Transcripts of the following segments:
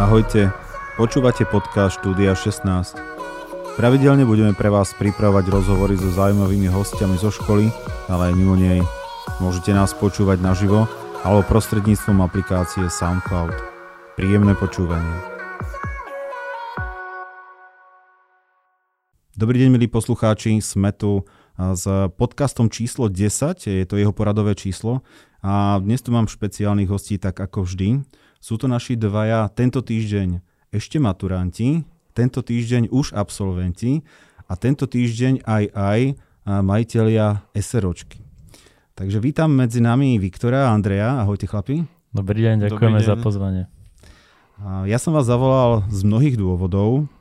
Ahojte, počúvate podcast Štúdia 16. Pravidelne budeme pre vás pripravovať rozhovory so zaujímavými hostiami zo školy, ale aj mimo nej. Môžete nás počúvať naživo alebo prostredníctvom aplikácie SoundCloud. Príjemné počúvanie. Dobrý deň, milí poslucháči, sme tu s podcastom číslo 10, je to jeho poradové číslo a dnes tu mám špeciálnych hostí, tak ako vždy. Sú to naši dvaja tento týždeň ešte maturanti, tento týždeň už absolventi a tento týždeň aj aj majiteľia SROčky. Takže vítam medzi nami Viktora a Andreja. Ahojte chlapi. Dobrý deň, ďakujeme Dobrý deň. za pozvanie. Ja som vás zavolal z mnohých dôvodov,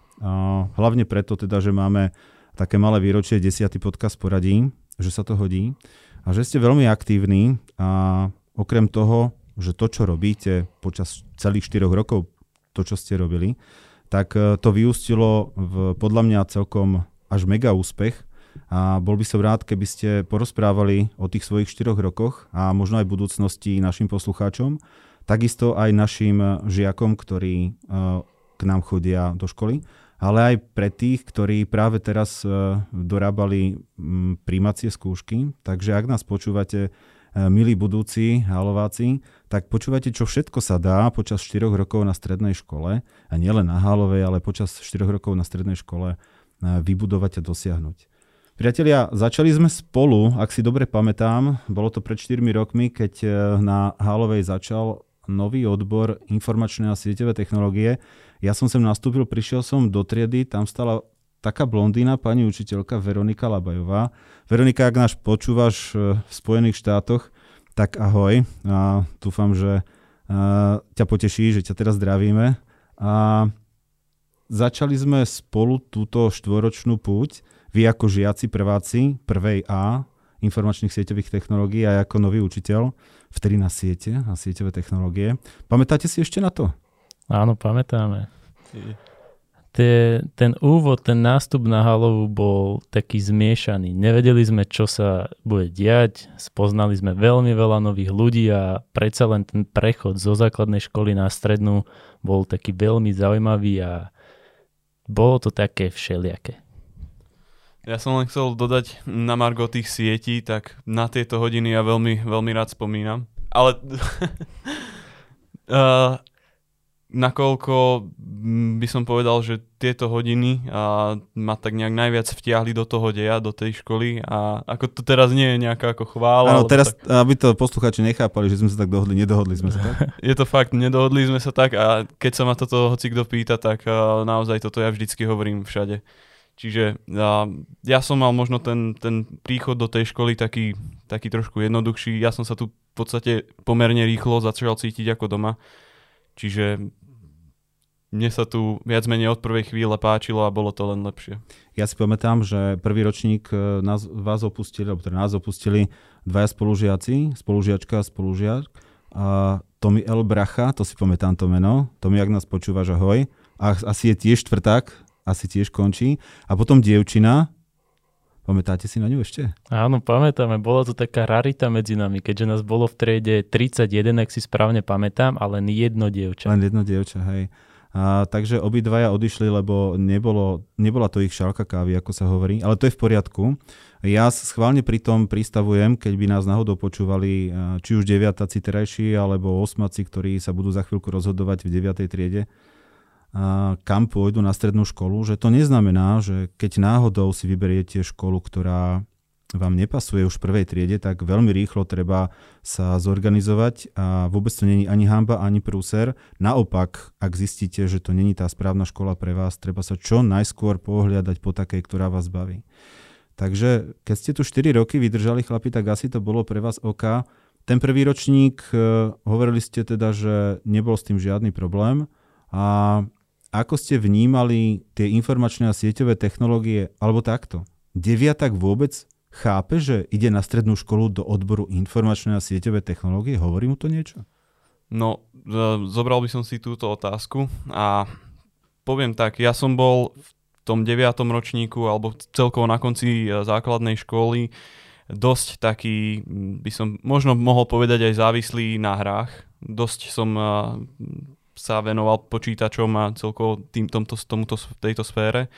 hlavne preto teda, že máme také malé výročie, desiatý podcast poradí, že sa to hodí a že ste veľmi aktívni a okrem toho, že to, čo robíte počas celých 4 rokov, to, čo ste robili, tak e, to vyústilo v podľa mňa celkom až mega úspech a bol by som rád, keby ste porozprávali o tých svojich 4 rokoch a možno aj budúcnosti našim poslucháčom, takisto aj našim žiakom, ktorí e, k nám chodia do školy, ale aj pre tých, ktorí práve teraz e, dorábali príjmacie skúšky. Takže ak nás počúvate, milí budúci halováci, tak počúvate, čo všetko sa dá počas 4 rokov na strednej škole, a nielen na halovej, ale počas 4 rokov na strednej škole vybudovať a dosiahnuť. Priatelia, začali sme spolu, ak si dobre pamätám, bolo to pred 4 rokmi, keď e, na Hálovej začal nový odbor informačné a sieťové technológie. Ja som sem nastúpil, prišiel som do triedy, tam stala taká blondína, pani učiteľka Veronika Labajová. Veronika, ak nás počúvaš e, v Spojených štátoch, tak ahoj. A dúfam, že a, ťa poteší, že ťa teraz zdravíme. A začali sme spolu túto štvoročnú púť vy ako žiaci prváci prvej A informačných sieťových technológií a ako nový učiteľ vtedy na siete a sieťové technológie. Pamätáte si ešte na to? Áno, pamätáme. Tie, ten úvod, ten nástup na halovu bol taký zmiešaný. Nevedeli sme, čo sa bude diať, spoznali sme veľmi veľa nových ľudí a predsa len ten prechod zo základnej školy na strednú bol taký veľmi zaujímavý a bolo to také všelijaké. Ja som len chcel dodať na Margo tých sietí, tak na tieto hodiny ja veľmi, veľmi rád spomínam. Ale uh, nakoľko by som povedal, že tieto hodiny uh, ma tak nejak najviac vtiahli do toho deja, do tej školy a ako to teraz nie je nejaká ako chvála. Áno, teraz, tak... aby to posluchači nechápali, že sme sa tak dohodli, nedohodli sme sa tak. je to fakt, nedohodli sme sa tak a keď sa ma toto hoci kto pýta, tak naozaj toto ja vždycky hovorím všade. Čiže ja, ja som mal možno ten, ten príchod do tej školy taký, taký trošku jednoduchší. Ja som sa tu v podstate pomerne rýchlo začal cítiť ako doma. Čiže mne sa tu viac menej od prvej chvíle páčilo a bolo to len lepšie. Ja si pamätám, že prvý ročník e, nás, vás opustili, alebo teda nás opustili dvaja spolužiaci, spolužiačka a spolužiak. A Tomi L. Bracha, to si pamätám to meno. Tomi, ak nás počúvaš, ahoj. A asi je tiež štvrták, asi tiež končí. A potom dievčina, Pamätáte si na ňu ešte? Áno, pamätáme. Bola to taká rarita medzi nami, keďže nás bolo v triede 31, ak si správne pamätám, a len jedno dievča. Len jedno dievča, hej. A, takže obidvaja odišli, lebo nebolo, nebola to ich šálka kávy, ako sa hovorí, ale to je v poriadku. Ja schválne pri tom pristavujem, keď by nás náhodou počúvali či už deviatáci terajší, alebo osmaci, ktorí sa budú za chvíľku rozhodovať v deviatej triede, kam pôjdu na strednú školu, že to neznamená, že keď náhodou si vyberiete školu, ktorá vám nepasuje už v prvej triede, tak veľmi rýchlo treba sa zorganizovať a vôbec to není ani hamba, ani prúser. Naopak, ak zistíte, že to není tá správna škola pre vás, treba sa čo najskôr pohľadať po takej, ktorá vás baví. Takže keď ste tu 4 roky vydržali chlapi, tak asi to bolo pre vás OK. Ten prvý ročník, eh, hovorili ste teda, že nebol s tým žiadny problém a ako ste vnímali tie informačné a sieťové technológie, alebo takto? Deviatak vôbec chápe, že ide na strednú školu do odboru informačné a sieťové technológie? Hovorí mu to niečo? No, zobral by som si túto otázku a poviem tak, ja som bol v tom deviatom ročníku alebo celkovo na konci e, základnej školy dosť taký, by som možno mohol povedať aj závislý na hrách. Dosť som sa venoval počítačom a celkovo tým, tomto, tomuto, tejto sfére.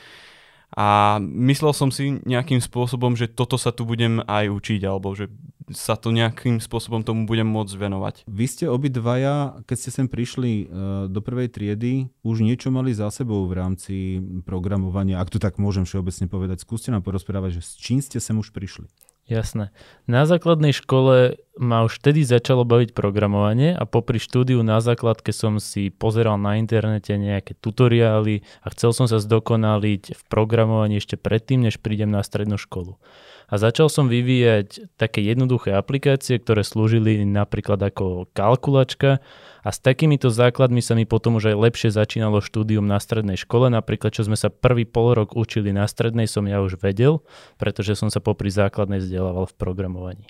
A myslel som si nejakým spôsobom, že toto sa tu budem aj učiť, alebo že sa to nejakým spôsobom tomu budem môcť venovať. Vy ste obidvaja, keď ste sem prišli e, do prvej triedy, už niečo mali za sebou v rámci programovania, ak to tak môžem všeobecne povedať. Skúste nám porozprávať, že s čím ste sem už prišli. Jasné. Na základnej škole ma už vtedy začalo baviť programovanie a popri štúdiu na základke som si pozeral na internete nejaké tutoriály a chcel som sa zdokonaliť v programovaní ešte predtým, než prídem na strednú školu a začal som vyvíjať také jednoduché aplikácie, ktoré slúžili napríklad ako kalkulačka a s takýmito základmi sa mi potom už aj lepšie začínalo štúdium na strednej škole. Napríklad, čo sme sa prvý pol rok učili na strednej, som ja už vedel, pretože som sa popri základnej vzdelával v programovaní.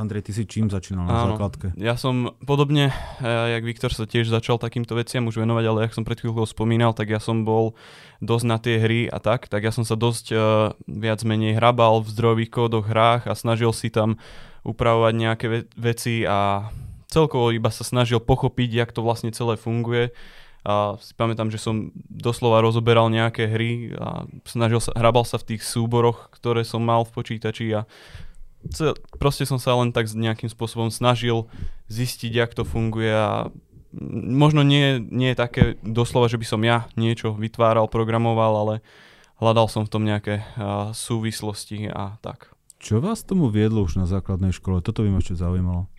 Andrej, ty si čím začínal na Áno, základke? Ja som podobne, eh, jak Viktor sa tiež začal takýmto veciam už venovať, ale jak som pred chvíľkou spomínal, tak ja som bol dosť na tie hry a tak, tak ja som sa dosť uh, viac menej hrabal v zdrojových kódoch, hrách a snažil si tam upravovať nejaké ve- veci a celkovo iba sa snažil pochopiť, jak to vlastne celé funguje. A si pamätám, že som doslova rozoberal nejaké hry a snažil sa, hrabal sa v tých súboroch, ktoré som mal v počítači a proste som sa len tak nejakým spôsobom snažil zistiť, jak to funguje a možno nie, nie je také doslova, že by som ja niečo vytváral, programoval, ale hľadal som v tom nejaké uh, súvislosti a tak. Čo vás tomu viedlo už na základnej škole? Toto by ma ešte zaujímalo.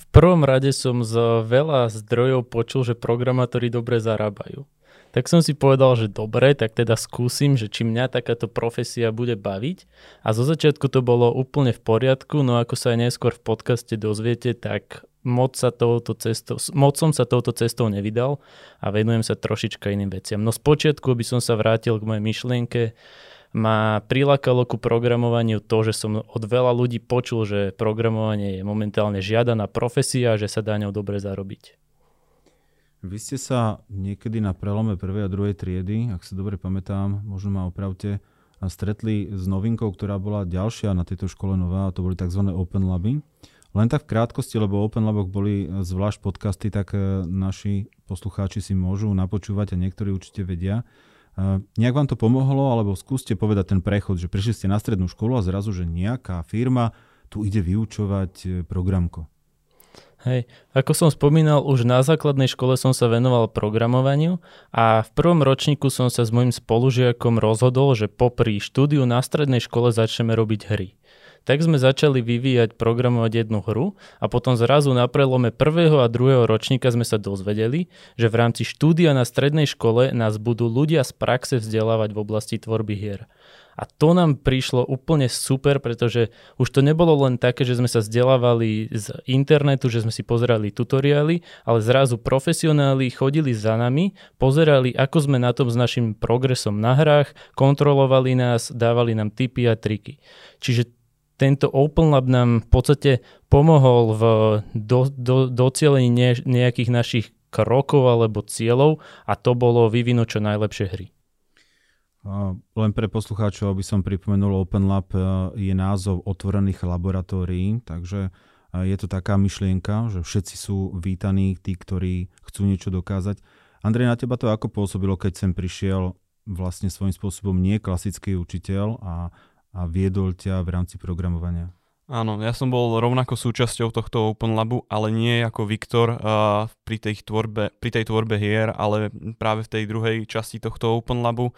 V prvom rade som z veľa zdrojov počul, že programátori dobre zarábajú. Tak som si povedal, že dobre, tak teda skúsim, že či mňa takáto profesia bude baviť. A zo začiatku to bolo úplne v poriadku, no ako sa aj neskôr v podcaste dozviete, tak moc, sa touto cestou, moc som sa touto cestou nevydal a venujem sa trošička iným veciam. No spočiatku by som sa vrátil k mojej myšlienke, ma prilákalo ku programovaniu to, že som od veľa ľudí počul, že programovanie je momentálne žiadaná profesia a že sa dá ňou dobre zarobiť. Vy ste sa niekedy na prelome prvej a druhej triedy, ak sa dobre pamätám, možno ma opravte, a stretli s novinkou, ktorá bola ďalšia na tejto škole nová, a to boli tzv. Open Laby. Len tak v krátkosti, lebo Open Laboch boli zvlášť podcasty, tak e, naši poslucháči si môžu napočúvať a niektorí určite vedia. E, nejak vám to pomohlo, alebo skúste povedať ten prechod, že prišli ste na strednú školu a zrazu, že nejaká firma tu ide vyučovať e, programko. Hej, ako som spomínal, už na základnej škole som sa venoval programovaniu a v prvom ročníku som sa s mojim spolužiakom rozhodol, že popri štúdiu na strednej škole začneme robiť hry. Tak sme začali vyvíjať, programovať jednu hru a potom zrazu na prelome prvého a druhého ročníka sme sa dozvedeli, že v rámci štúdia na strednej škole nás budú ľudia z praxe vzdelávať v oblasti tvorby hier. A to nám prišlo úplne super, pretože už to nebolo len také, že sme sa vzdelávali z internetu, že sme si pozerali tutoriály, ale zrazu profesionáli chodili za nami, pozerali, ako sme na tom s našim progresom na hrách, kontrolovali nás, dávali nám tipy a triky. Čiže tento Open Lab nám v podstate pomohol v do, do, docielení ne, nejakých našich krokov alebo cieľov a to bolo vyvinúť čo najlepšie hry. Len pre poslucháčov by som pripomenul, Open Lab e, je názov otvorených laboratórií, takže e, je to taká myšlienka, že všetci sú vítaní, tí, ktorí chcú niečo dokázať. Andrej, na teba to ako pôsobilo, keď sem prišiel vlastne svojím spôsobom nie klasický učiteľ a, a viedol ťa v rámci programovania? Áno, ja som bol rovnako súčasťou tohto Open Labu, ale nie ako Viktor uh, pri, tej tvorbe, pri tej tvorbe hier, ale práve v tej druhej časti tohto Open Labu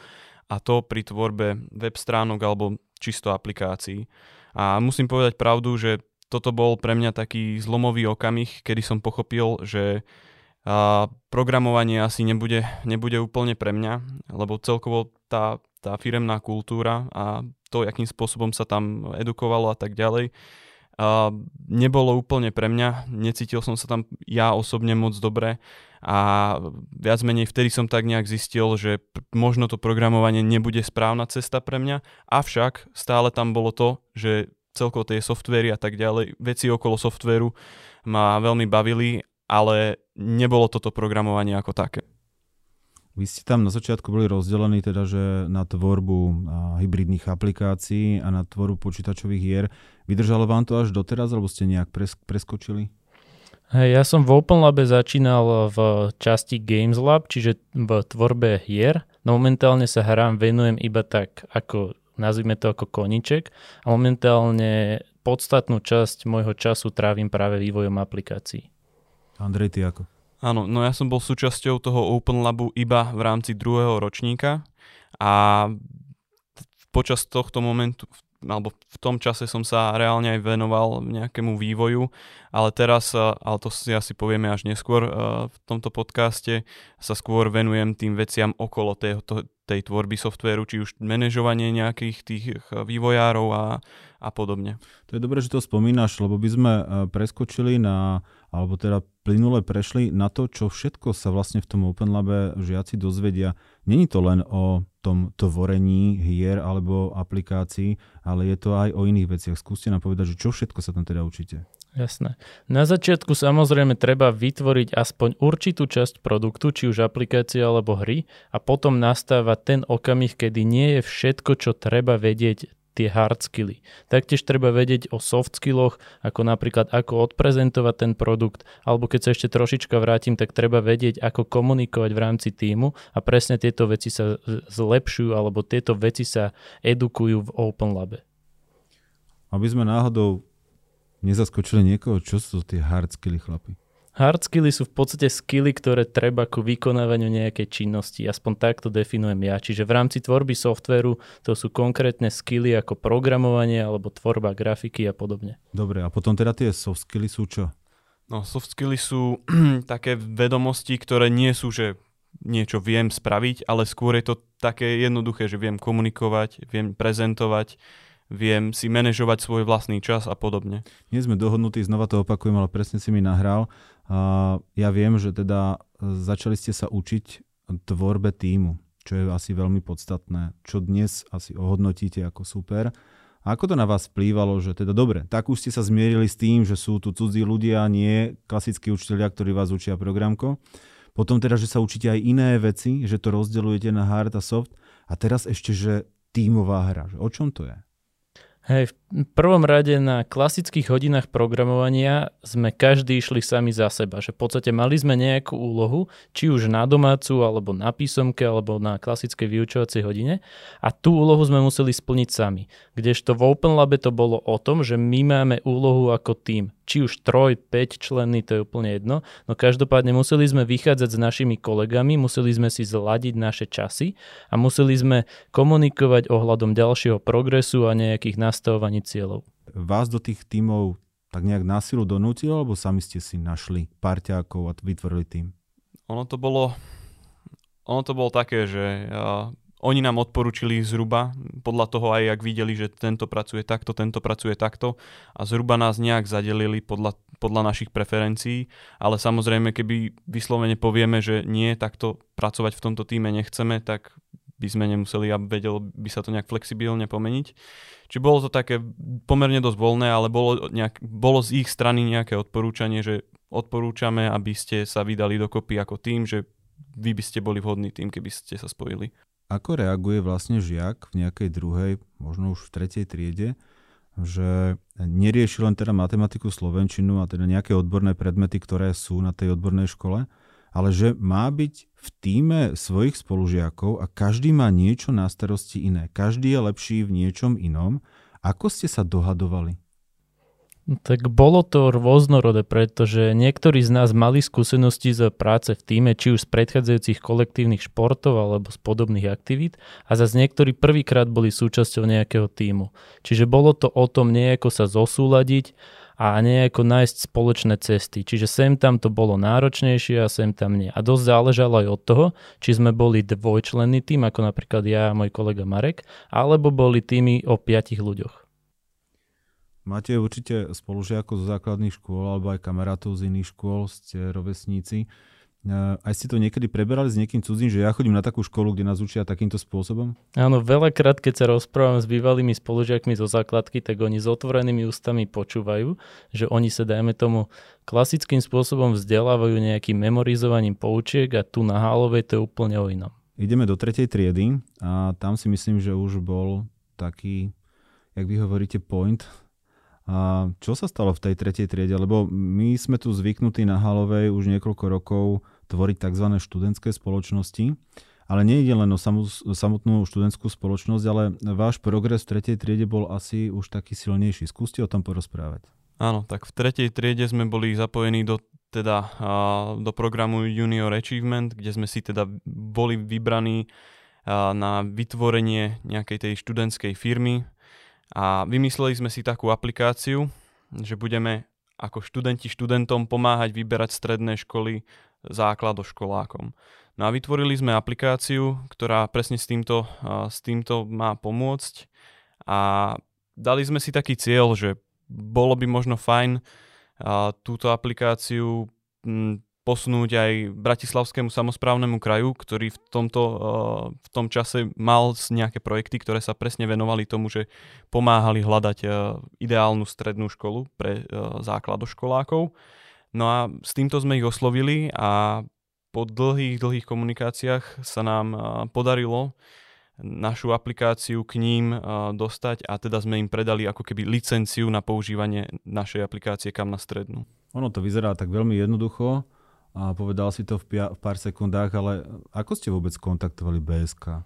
a to pri tvorbe web stránok alebo čisto aplikácií. A musím povedať pravdu, že toto bol pre mňa taký zlomový okamih, kedy som pochopil, že a programovanie asi nebude, nebude úplne pre mňa, lebo celkovo tá, tá firemná kultúra a to, akým spôsobom sa tam edukovalo a tak ďalej, a nebolo úplne pre mňa, necítil som sa tam ja osobne moc dobre a viac menej vtedy som tak nejak zistil, že možno to programovanie nebude správna cesta pre mňa, avšak stále tam bolo to, že celkovo tie softvery a tak ďalej, veci okolo softveru ma veľmi bavili, ale nebolo toto programovanie ako také. Vy ste tam na začiatku boli rozdelení teda, že na tvorbu hybridných aplikácií a na tvorbu počítačových hier. Vydržalo vám to až doteraz, alebo ste nejak preskočili? Hej, ja som v Open Labe začínal v časti Games Lab, čiže v tvorbe hier. No momentálne sa hrám venujem iba tak, ako nazvime to ako koniček a momentálne podstatnú časť môjho času trávim práve vývojom aplikácií. Andrej, ty ako? Áno, no ja som bol súčasťou toho Open Labu iba v rámci druhého ročníka a počas tohto momentu, alebo v tom čase som sa reálne aj venoval nejakému vývoju, ale teraz, eh, ale to si asi povieme až neskôr eh, v tomto podcaste, sa skôr venujem tým veciam okolo tej, tej tvorby softvéru, či už manažovanie nejakých tých eh, vývojárov a, a podobne. To je dobré, že to spomínaš, lebo by sme preskočili na, alebo teda plynule prešli na to, čo všetko sa vlastne v tom Open Labe žiaci dozvedia. Není to len o tom tvorení hier alebo aplikácií, ale je to aj o iných veciach. Skúste nám povedať, že čo všetko sa tam teda učíte. Jasné. Na začiatku samozrejme treba vytvoriť aspoň určitú časť produktu, či už aplikácie alebo hry a potom nastáva ten okamih, kedy nie je všetko, čo treba vedieť tie hard skilly. Taktiež treba vedieť o soft skilloch, ako napríklad ako odprezentovať ten produkt, alebo keď sa ešte trošička vrátim, tak treba vedieť, ako komunikovať v rámci týmu a presne tieto veci sa zlepšujú, alebo tieto veci sa edukujú v Open Labe. Aby sme náhodou nezaskočili niekoho, čo sú tie hard skilly chlapi? Hard skilly sú v podstate skilly, ktoré treba ku vykonávaniu nejakej činnosti. Aspoň takto definujem ja. Čiže v rámci tvorby softvéru to sú konkrétne skilly ako programovanie alebo tvorba grafiky a podobne. Dobre, a potom teda tie soft skilly sú čo? No, soft skilly sú také vedomosti, ktoré nie sú, že niečo viem spraviť, ale skôr je to také jednoduché, že viem komunikovať, viem prezentovať, viem si manažovať svoj vlastný čas a podobne. Nie sme dohodnutí, znova to opakujem, ale presne si mi nahral. Uh, ja viem, že teda e, začali ste sa učiť tvorbe týmu, čo je asi veľmi podstatné, čo dnes asi ohodnotíte ako super. A ako to na vás vplývalo, že teda dobre, tak už ste sa zmierili s tým, že sú tu cudzí ľudia, nie klasickí učiteľia, ktorí vás učia programko. Potom teda, že sa učíte aj iné veci, že to rozdeľujete na hard a soft. A teraz ešte, že tímová hra. Že o čom to je? Hej, v prvom rade na klasických hodinách programovania sme každý išli sami za seba. Že v podstate mali sme nejakú úlohu, či už na domácu, alebo na písomke, alebo na klasickej vyučovacej hodine a tú úlohu sme museli splniť sami. Kdežto v Open Labe to bolo o tom, že my máme úlohu ako tým či už troj, 5 členný, to je úplne jedno. No každopádne museli sme vychádzať s našimi kolegami, museli sme si zladiť naše časy a museli sme komunikovať ohľadom ďalšieho progresu a nejakých nastavovaní cieľov. Vás do tých tímov tak nejak násilu donútilo, alebo sami ste si našli parťákov a vytvorili tým? Ono to bolo, ono to bolo také, že oni nám odporúčili zhruba, podľa toho aj ak videli, že tento pracuje takto, tento pracuje takto a zhruba nás nejak zadelili podľa, podľa našich preferencií, ale samozrejme, keby vyslovene povieme, že nie, takto pracovať v tomto týme nechceme, tak by sme nemuseli a vedelo by sa to nejak flexibilne pomeniť. Či bolo to také pomerne dosť voľné, ale bolo, nejak, bolo z ich strany nejaké odporúčanie, že odporúčame, aby ste sa vydali dokopy ako tým, že vy by ste boli vhodný tým, keby ste sa spojili ako reaguje vlastne žiak v nejakej druhej, možno už v tretej triede, že nerieši len teda matematiku, slovenčinu a teda nejaké odborné predmety, ktoré sú na tej odbornej škole, ale že má byť v týme svojich spolužiakov a každý má niečo na starosti iné. Každý je lepší v niečom inom. Ako ste sa dohadovali? Tak bolo to rôznorodé, pretože niektorí z nás mali skúsenosti z práce v týme, či už z predchádzajúcich kolektívnych športov alebo z podobných aktivít a zase niektorí prvýkrát boli súčasťou nejakého týmu. Čiže bolo to o tom nejako sa zosúľadiť a nejako nájsť spoločné cesty. Čiže sem tam to bolo náročnejšie a sem tam nie. A dosť záležalo aj od toho, či sme boli dvojčlenný tým, ako napríklad ja a môj kolega Marek, alebo boli týmy o piatich ľuďoch. Máte určite spolužiakov zo základných škôl alebo aj kamarátov z iných škôl, ste rovesníci. Aj ste to niekedy preberali s niekým cudzím, že ja chodím na takú školu, kde nás učia takýmto spôsobom? Áno, veľakrát, keď sa rozprávam s bývalými spolužiakmi zo základky, tak oni s otvorenými ústami počúvajú, že oni sa, dajme tomu, klasickým spôsobom vzdelávajú nejakým memorizovaním poučiek a tu na Hálovej to je úplne o inom. Ideme do tretej triedy a tam si myslím, že už bol taký, jak vy hovoríte, point A čo sa stalo v tej tretej triede? Lebo my sme tu zvyknutí na Halovej už niekoľko rokov tvoriť tzv. študentské spoločnosti. Ale nie ide len o samotnú študentskú spoločnosť, ale váš progres v tretej triede bol asi už taký silnejší. Skúste o tom porozprávať. Áno, tak v tretej triede sme boli zapojení do, teda, do programu Junior Achievement, kde sme si teda boli vybraní na vytvorenie nejakej tej študentskej firmy a vymysleli sme si takú aplikáciu, že budeme ako študenti študentom pomáhať vyberať stredné školy základoškolákom. No a vytvorili sme aplikáciu, ktorá presne s týmto, s týmto má pomôcť a dali sme si taký cieľ, že bolo by možno fajn túto aplikáciu posunúť aj Bratislavskému samozprávnemu kraju, ktorý v tomto v tom čase mal nejaké projekty, ktoré sa presne venovali tomu, že pomáhali hľadať ideálnu strednú školu pre základoškolákov. No a s týmto sme ich oslovili a po dlhých, dlhých komunikáciách sa nám podarilo našu aplikáciu k ním dostať a teda sme im predali ako keby licenciu na používanie našej aplikácie kam na strednú. Ono to vyzerá tak veľmi jednoducho a povedal si to v, pia- v pár sekundách, ale ako ste vôbec kontaktovali BSK?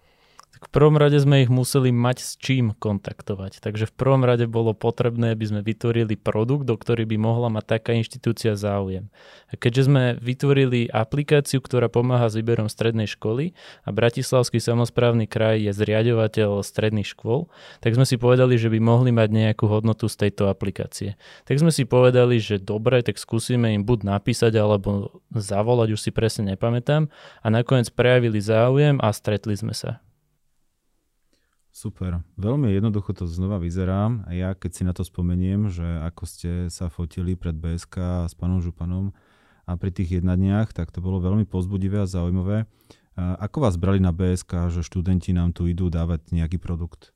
Tak v prvom rade sme ich museli mať s čím kontaktovať. Takže v prvom rade bolo potrebné, aby sme vytvorili produkt, do ktorý by mohla mať taká inštitúcia záujem. A keďže sme vytvorili aplikáciu, ktorá pomáha s výberom strednej školy a Bratislavský samozprávny kraj je zriadovateľ stredných škôl, tak sme si povedali, že by mohli mať nejakú hodnotu z tejto aplikácie. Tak sme si povedali, že dobre, tak skúsime im buď napísať alebo zavolať, už si presne nepamätám. A nakoniec prejavili záujem a stretli sme sa. Super. Veľmi jednoducho to znova vyzerá. A ja keď si na to spomeniem, že ako ste sa fotili pred BSK s pánom Županom a pri tých jednaniach, tak to bolo veľmi pozbudivé a zaujímavé. Ako vás brali na BSK, že študenti nám tu idú dávať nejaký produkt?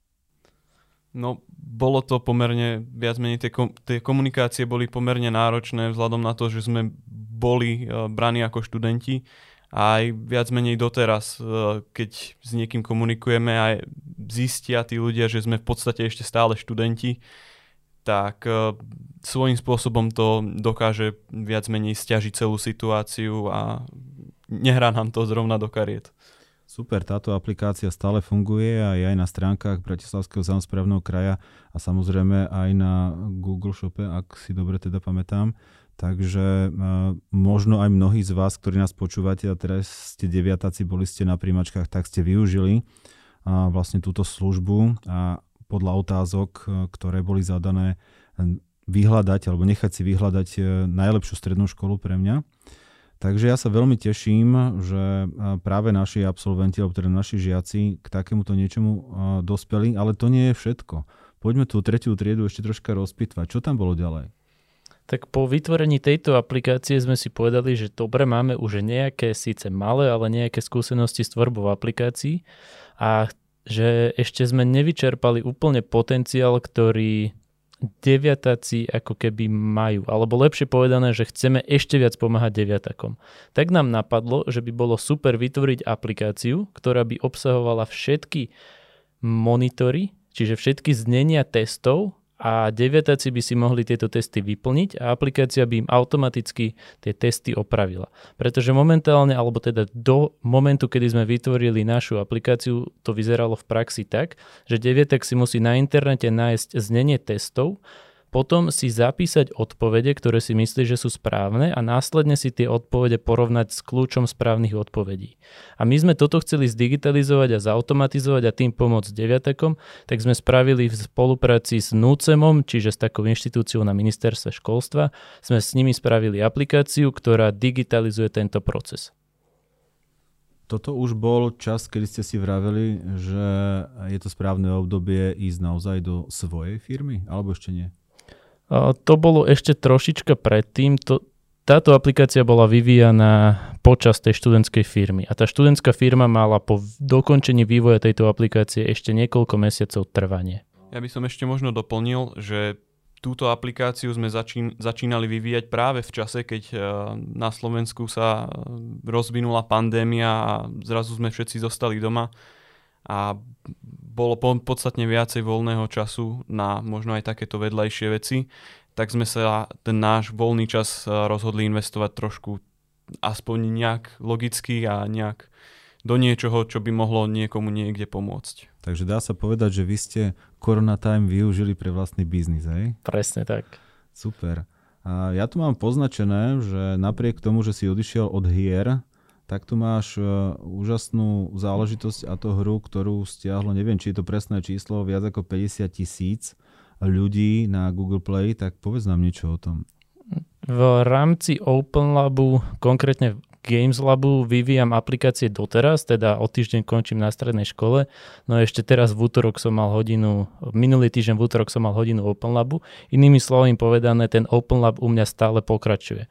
No, bolo to pomerne, viac menej tie, kom, tie komunikácie boli pomerne náročné vzhľadom na to, že sme boli uh, braní ako študenti aj viac menej doteraz, e, keď s niekým komunikujeme a zistia tí ľudia, že sme v podstate ešte stále študenti, tak e, svojím spôsobom to dokáže viac menej stiažiť celú situáciu a nehrá nám to zrovna do kariet. Super, táto aplikácia stále funguje aj, aj na stránkach Bratislavského samozprávneho kraja a samozrejme aj na Google Shope, ak si dobre teda pamätám. Takže uh, možno aj mnohí z vás, ktorí nás počúvate a teraz ste deviatáci, boli ste na príjmačkách, tak ste využili vlastne túto službu a podľa otázok, uh, ktoré boli zadané, vyhľadať alebo nechať si vyhľadať najlepšiu strednú školu pre mňa. Takže ja sa veľmi teším, že práve naši absolventi, alebo teda naši žiaci k takémuto niečomu dospeli, ale to nie je všetko. Poďme tú tretiu triedu ešte troška rozpitvať. Čo tam bolo ďalej? Tak po vytvorení tejto aplikácie sme si povedali, že dobre, máme už nejaké síce malé, ale nejaké skúsenosti s tvorbou aplikácií a že ešte sme nevyčerpali úplne potenciál, ktorý deviatáci ako keby majú. Alebo lepšie povedané, že chceme ešte viac pomáhať deviatakom. Tak nám napadlo, že by bolo super vytvoriť aplikáciu, ktorá by obsahovala všetky monitory, čiže všetky znenia testov a deviatáci by si mohli tieto testy vyplniť a aplikácia by im automaticky tie testy opravila. Pretože momentálne, alebo teda do momentu, kedy sme vytvorili našu aplikáciu, to vyzeralo v praxi tak, že deviatak si musí na internete nájsť znenie testov, potom si zapísať odpovede, ktoré si myslí, že sú správne a následne si tie odpovede porovnať s kľúčom správnych odpovedí. A my sme toto chceli zdigitalizovať a zautomatizovať a tým pomôcť deviatakom, tak sme spravili v spolupráci s NUCEMom, čiže s takou inštitúciou na ministerstve školstva, sme s nimi spravili aplikáciu, ktorá digitalizuje tento proces. Toto už bol čas, kedy ste si vraveli, že je to správne obdobie ísť naozaj do svojej firmy, alebo ešte nie? To bolo ešte trošička predtým. To, táto aplikácia bola vyvíjaná počas tej študentskej firmy a tá študentská firma mala po dokončení vývoja tejto aplikácie ešte niekoľko mesiacov trvanie. Ja by som ešte možno doplnil, že túto aplikáciu sme začín, začínali vyvíjať práve v čase, keď uh, na Slovensku sa rozvinula pandémia a zrazu sme všetci zostali doma a bolo podstatne viacej voľného času na možno aj takéto vedľajšie veci, tak sme sa ten náš voľný čas rozhodli investovať trošku aspoň nejak logicky a nejak do niečoho, čo by mohlo niekomu niekde pomôcť. Takže dá sa povedať, že vy ste Corona Time využili pre vlastný biznis, hej? Presne tak. Super. A ja tu mám poznačené, že napriek tomu, že si odišiel od hier, tak tu máš uh, úžasnú záležitosť a to hru, ktorú stiahlo, neviem, či je to presné číslo, viac ako 50 tisíc ľudí na Google Play, tak povedz nám niečo o tom. V rámci Open Labu, konkrétne Games Labu vyvíjam aplikácie doteraz, teda o týždeň končím na strednej škole, no ešte teraz v útorok som mal hodinu, minulý týždeň v útorok som mal hodinu Open Labu, inými slovami povedané, ten Open Lab u mňa stále pokračuje.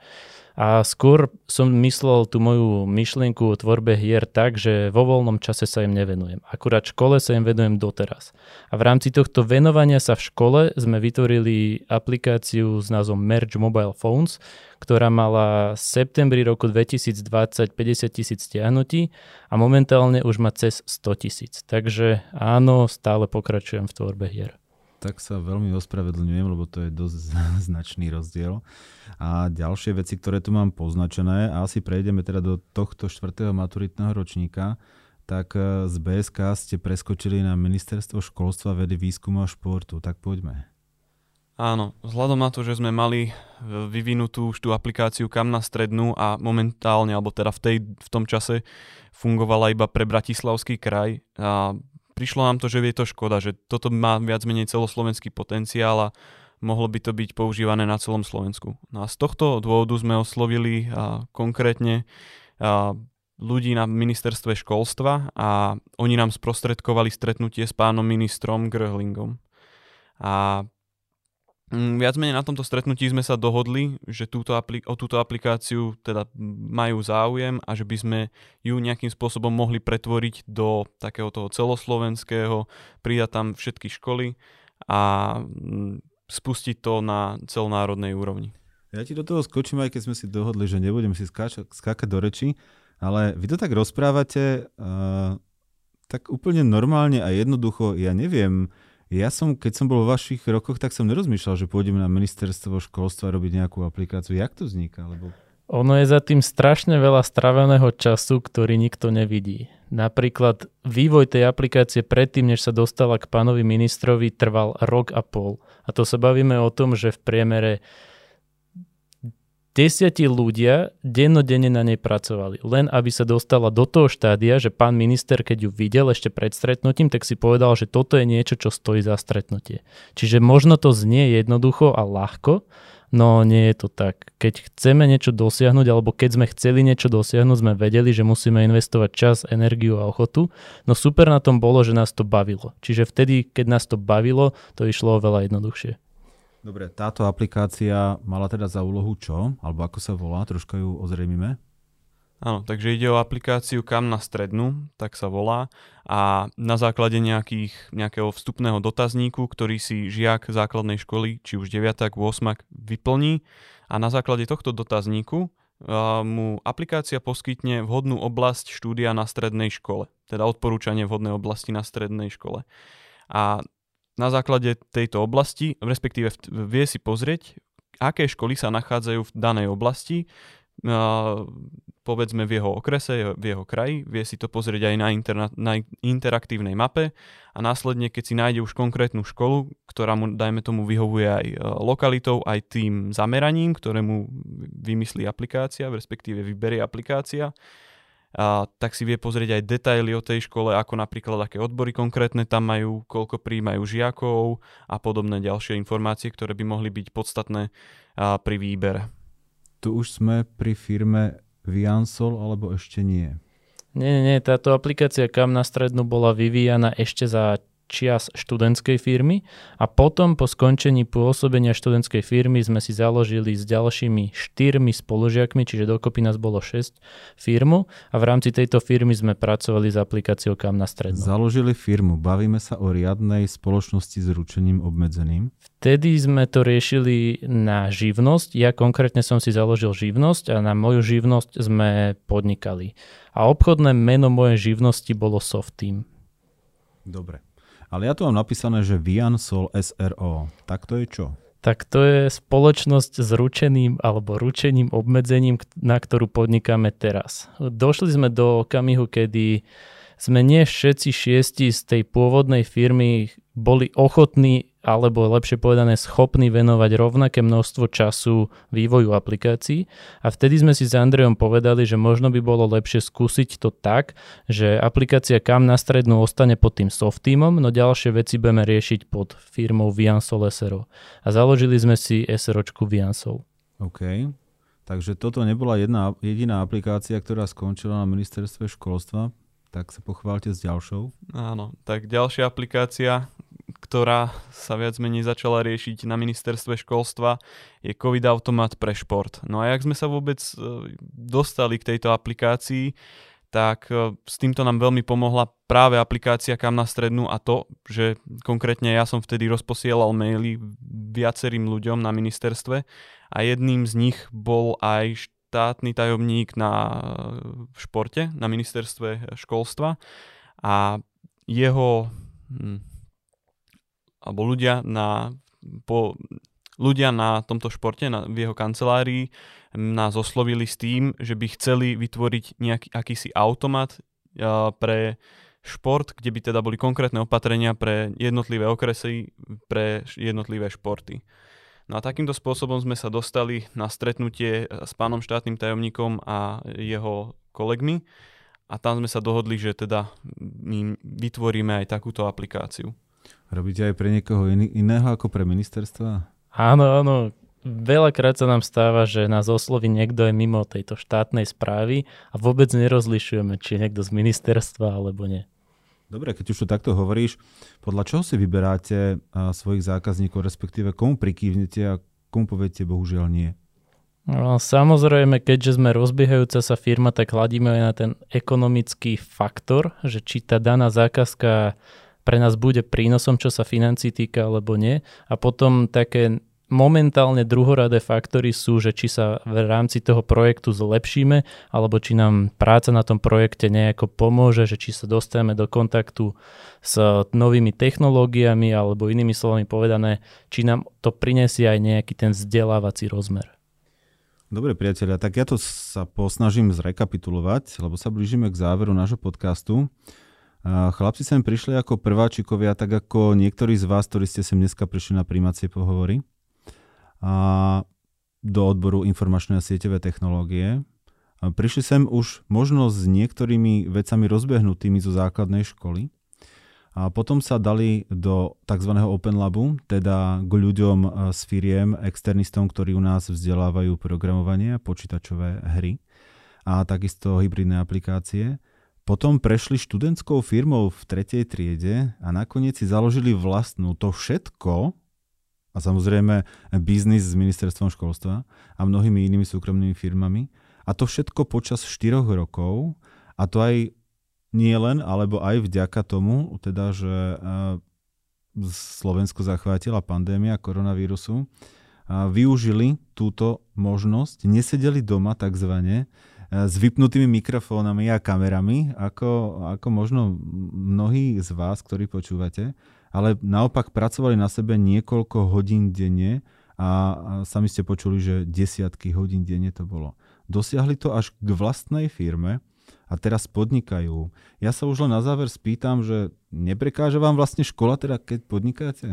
A skôr som myslel tú moju myšlienku o tvorbe hier tak, že vo voľnom čase sa im nevenujem. Akurát škole sa im venujem doteraz. A v rámci tohto venovania sa v škole sme vytvorili aplikáciu s názvom Merge Mobile Phones, ktorá mala v septembri roku 2020 50 tisíc stiahnutí a momentálne už má cez 100 tisíc. Takže áno, stále pokračujem v tvorbe hier tak sa veľmi ospravedlňujem, lebo to je dosť značný rozdiel. A ďalšie veci, ktoré tu mám poznačené, a asi prejdeme teda do tohto štvrtého maturitného ročníka, tak e, z BSK ste preskočili na Ministerstvo školstva, vedy, výskumu a športu. Tak poďme. Áno, vzhľadom na to, že sme mali e, vyvinutú už tú aplikáciu kam na strednú a momentálne, alebo teda v, tej, v tom čase fungovala iba pre Bratislavský kraj a prišlo nám to, že je to škoda, že toto má viac menej celoslovenský potenciál a mohlo by to byť používané na celom Slovensku. No a z tohto dôvodu sme oslovili a, konkrétne a, ľudí na ministerstve školstva a oni nám sprostredkovali stretnutie s pánom ministrom Gröhlingom. A viac menej na tomto stretnutí sme sa dohodli, že túto apli- o túto aplikáciu teda majú záujem a že by sme ju nejakým spôsobom mohli pretvoriť do takého toho celoslovenského, pridať tam všetky školy a mm, spustiť to na celonárodnej úrovni. Ja ti do toho skočím, aj keď sme si dohodli, že nebudem si skáča- skákať do reči, ale vy to tak rozprávate uh, tak úplne normálne a jednoducho, ja neviem, ja som, keď som bol vo vašich rokoch, tak som nerozmýšľal, že pôjdeme na ministerstvo školstva robiť nejakú aplikáciu. Jak to vzniká? Lebo... Ono je za tým strašne veľa straveného času, ktorý nikto nevidí. Napríklad vývoj tej aplikácie predtým, než sa dostala k pánovi ministrovi, trval rok a pol. A to sa bavíme o tom, že v priemere desiatí ľudia dennodenne na nej pracovali. Len aby sa dostala do toho štádia, že pán minister, keď ju videl ešte pred stretnutím, tak si povedal, že toto je niečo, čo stojí za stretnutie. Čiže možno to znie jednoducho a ľahko, no nie je to tak. Keď chceme niečo dosiahnuť, alebo keď sme chceli niečo dosiahnuť, sme vedeli, že musíme investovať čas, energiu a ochotu. No super na tom bolo, že nás to bavilo. Čiže vtedy, keď nás to bavilo, to išlo oveľa jednoduchšie. Dobre, táto aplikácia mala teda za úlohu čo? Alebo ako sa volá? Troška ju ozrejmime. Áno, takže ide o aplikáciu Kam na strednú, tak sa volá a na základe nejakých, nejakého vstupného dotazníku, ktorý si žiak základnej školy, či už 9 8 vyplní a na základe tohto dotazníku mu aplikácia poskytne vhodnú oblasť štúdia na strednej škole, teda odporúčanie vhodnej oblasti na strednej škole. A na základe tejto oblasti, respektíve vie si pozrieť, aké školy sa nachádzajú v danej oblasti, povedzme v jeho okrese, v jeho kraji, vie si to pozrieť aj na, interna- na interaktívnej mape a následne, keď si nájde už konkrétnu školu, ktorá mu, dajme tomu, vyhovuje aj e, lokalitou, aj tým zameraním, ktorému vymyslí aplikácia, respektíve vyberie aplikácia, a, tak si vie pozrieť aj detaily o tej škole, ako napríklad aké odbory konkrétne tam majú, koľko príjmajú žiakov a podobné ďalšie informácie, ktoré by mohli byť podstatné a, pri výbere. Tu už sme pri firme Viansol alebo ešte nie? Nie, nie, nie, táto aplikácia kam na strednú bola vyvíjana ešte za čias študentskej firmy a potom po skončení pôsobenia študentskej firmy sme si založili s ďalšími štyrmi spolužiakmi, čiže dokopy nás bolo 6 firmu a v rámci tejto firmy sme pracovali s aplikáciou Kam na strednú. Založili firmu, bavíme sa o riadnej spoločnosti s ručením obmedzeným. Vtedy sme to riešili na živnosť. Ja konkrétne som si založil živnosť a na moju živnosť sme podnikali. A obchodné meno mojej živnosti bolo Softeam. Dobre. Ale ja tu mám napísané, že Viansol SRO. Tak to je čo? tak to je spoločnosť s ručeným alebo ručením obmedzením, na ktorú podnikáme teraz. Došli sme do okamihu, kedy sme nie všetci šiesti z tej pôvodnej firmy boli ochotní alebo lepšie povedané schopní venovať rovnaké množstvo času vývoju aplikácií a vtedy sme si s Andrejom povedali, že možno by bolo lepšie skúsiť to tak, že aplikácia kam na strednú ostane pod tým soft teamom, no ďalšie veci budeme riešiť pod firmou Viansol SRO. A založili sme si SROčku Viansol. OK. Takže toto nebola jedna jediná aplikácia, ktorá skončila na ministerstve školstva, tak sa pochválte s ďalšou. Áno, tak ďalšia aplikácia, ktorá sa viac menej začala riešiť na ministerstve školstva, je COVID automat pre šport. No a jak sme sa vôbec e, dostali k tejto aplikácii, tak e, s týmto nám veľmi pomohla práve aplikácia Kam na strednú a to, že konkrétne ja som vtedy rozposielal maily viacerým ľuďom na ministerstve a jedným z nich bol aj štátny tajomník na športe, na ministerstve školstva a jeho hm, alebo ľudia na, po, ľudia na tomto športe, na, v jeho kancelárii nás oslovili s tým, že by chceli vytvoriť nejaký akýsi automat uh, pre šport, kde by teda boli konkrétne opatrenia pre jednotlivé okresy, pre jednotlivé športy. No a takýmto spôsobom sme sa dostali na stretnutie s pánom štátnym tajomníkom a jeho kolegmi a tam sme sa dohodli, že teda my vytvoríme aj takúto aplikáciu. Robíte aj pre niekoho iný, iného ako pre ministerstva? Áno, áno. Veľakrát sa nám stáva, že nás osloví niekto aj mimo tejto štátnej správy a vôbec nerozlišujeme, či je niekto z ministerstva alebo nie. Dobre, keď už to takto hovoríš, podľa čoho si vyberáte svojich zákazníkov, respektíve komu prikývnete a komu poviete bohužiaľ nie? No, samozrejme, keďže sme rozbiehajúca sa firma, tak hľadíme aj na ten ekonomický faktor, že či tá daná zákazka pre nás bude prínosom, čo sa financí týka, alebo nie. A potom také momentálne druhoradé faktory sú, že či sa v rámci toho projektu zlepšíme, alebo či nám práca na tom projekte nejako pomôže, že či sa dostaneme do kontaktu s novými technológiami, alebo inými slovami povedané, či nám to prinesie aj nejaký ten vzdelávací rozmer. Dobre priatelia, tak ja to sa posnažím zrekapitulovať, lebo sa blížime k záveru nášho podcastu. Chlapci sem prišli ako prváčikovia, tak ako niektorí z vás, ktorí ste sem dneska prišli na primácie pohovory a do odboru informačné a sieťové technológie. Prišli sem už možno s niektorými vecami rozbehnutými zo základnej školy a potom sa dali do tzv. Open Labu, teda k ľuďom z firiem, externistom, ktorí u nás vzdelávajú programovanie a počítačové hry a takisto hybridné aplikácie. Potom prešli študentskou firmou v tretej triede a nakoniec si založili vlastnú. To všetko a samozrejme biznis s ministerstvom školstva a mnohými inými súkromnými firmami. A to všetko počas 4 rokov a to aj nie len, alebo aj vďaka tomu, teda, že Slovensko zachvátila pandémia koronavírusu, využili túto možnosť, nesedeli doma takzvané, s vypnutými mikrofónami a kamerami, ako, ako možno mnohí z vás, ktorí počúvate, ale naopak pracovali na sebe niekoľko hodín denne a sami ste počuli, že desiatky hodín denne to bolo. Dosiahli to až k vlastnej firme a teraz podnikajú. Ja sa už len na záver spýtam, že neprekáže vám vlastne škola teda, keď podnikáte?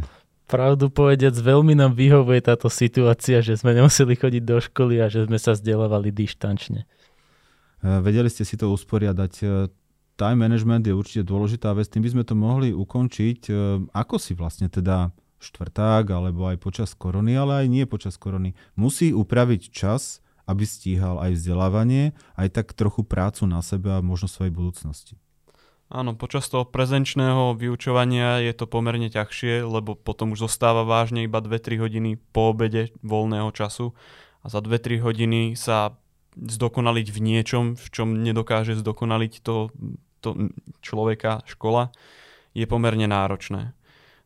Pravdu povediac, veľmi nám vyhovuje táto situácia, že sme nemuseli chodiť do školy a že sme sa vzdelávali dištančne. Vedeli ste si to usporiadať time management je určite dôležitá vec, tým by sme to mohli ukončiť. E, ako si vlastne teda štvrták, alebo aj počas korony, ale aj nie počas korony, musí upraviť čas, aby stíhal aj vzdelávanie, aj tak trochu prácu na sebe a možno svojej budúcnosti. Áno, počas toho prezenčného vyučovania je to pomerne ťažšie, lebo potom už zostáva vážne iba 2-3 hodiny po obede voľného času a za 2-3 hodiny sa zdokonaliť v niečom, v čom nedokáže zdokonaliť to to človeka, škola, je pomerne náročné.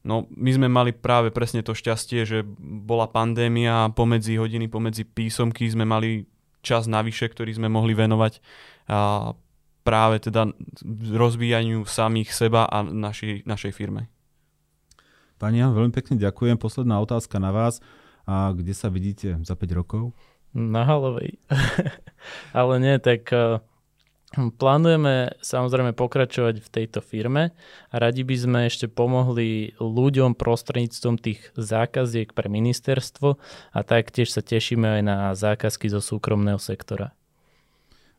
No, my sme mali práve presne to šťastie, že bola pandémia a pomedzi hodiny, pomedzi písomky sme mali čas navyše, ktorý sme mohli venovať a práve teda rozvíjaniu samých seba a našej, našej. Pani Jan, veľmi pekne ďakujem. Posledná otázka na vás. A kde sa vidíte za 5 rokov? Na halovej. Ale nie, tak uh, plánujeme samozrejme pokračovať v tejto firme a radi by sme ešte pomohli ľuďom prostredníctvom tých zákaziek pre ministerstvo a taktiež sa tešíme aj na zákazky zo súkromného sektora.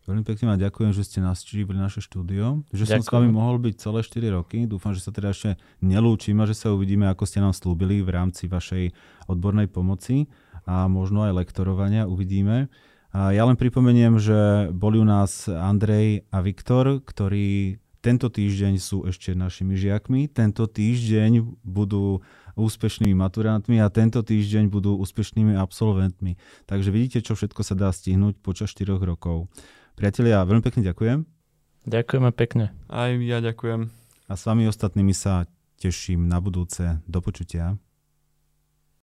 Veľmi pekne vám ďakujem, že ste navštívili naše štúdio, že ďakujem. som s vami mohol byť celé 4 roky. Dúfam, že sa teda ešte nelúčim a že sa uvidíme, ako ste nám slúbili v rámci vašej odbornej pomoci a možno aj lektorovania. Uvidíme. A ja len pripomeniem, že boli u nás Andrej a Viktor, ktorí tento týždeň sú ešte našimi žiakmi, tento týždeň budú úspešnými maturantmi a tento týždeň budú úspešnými absolventmi. Takže vidíte, čo všetko sa dá stihnúť počas 4 rokov. Priatelia, veľmi pekne ďakujem. Ďakujeme pekne. Aj ja ďakujem. A s vami ostatnými sa teším na budúce. Do počutia.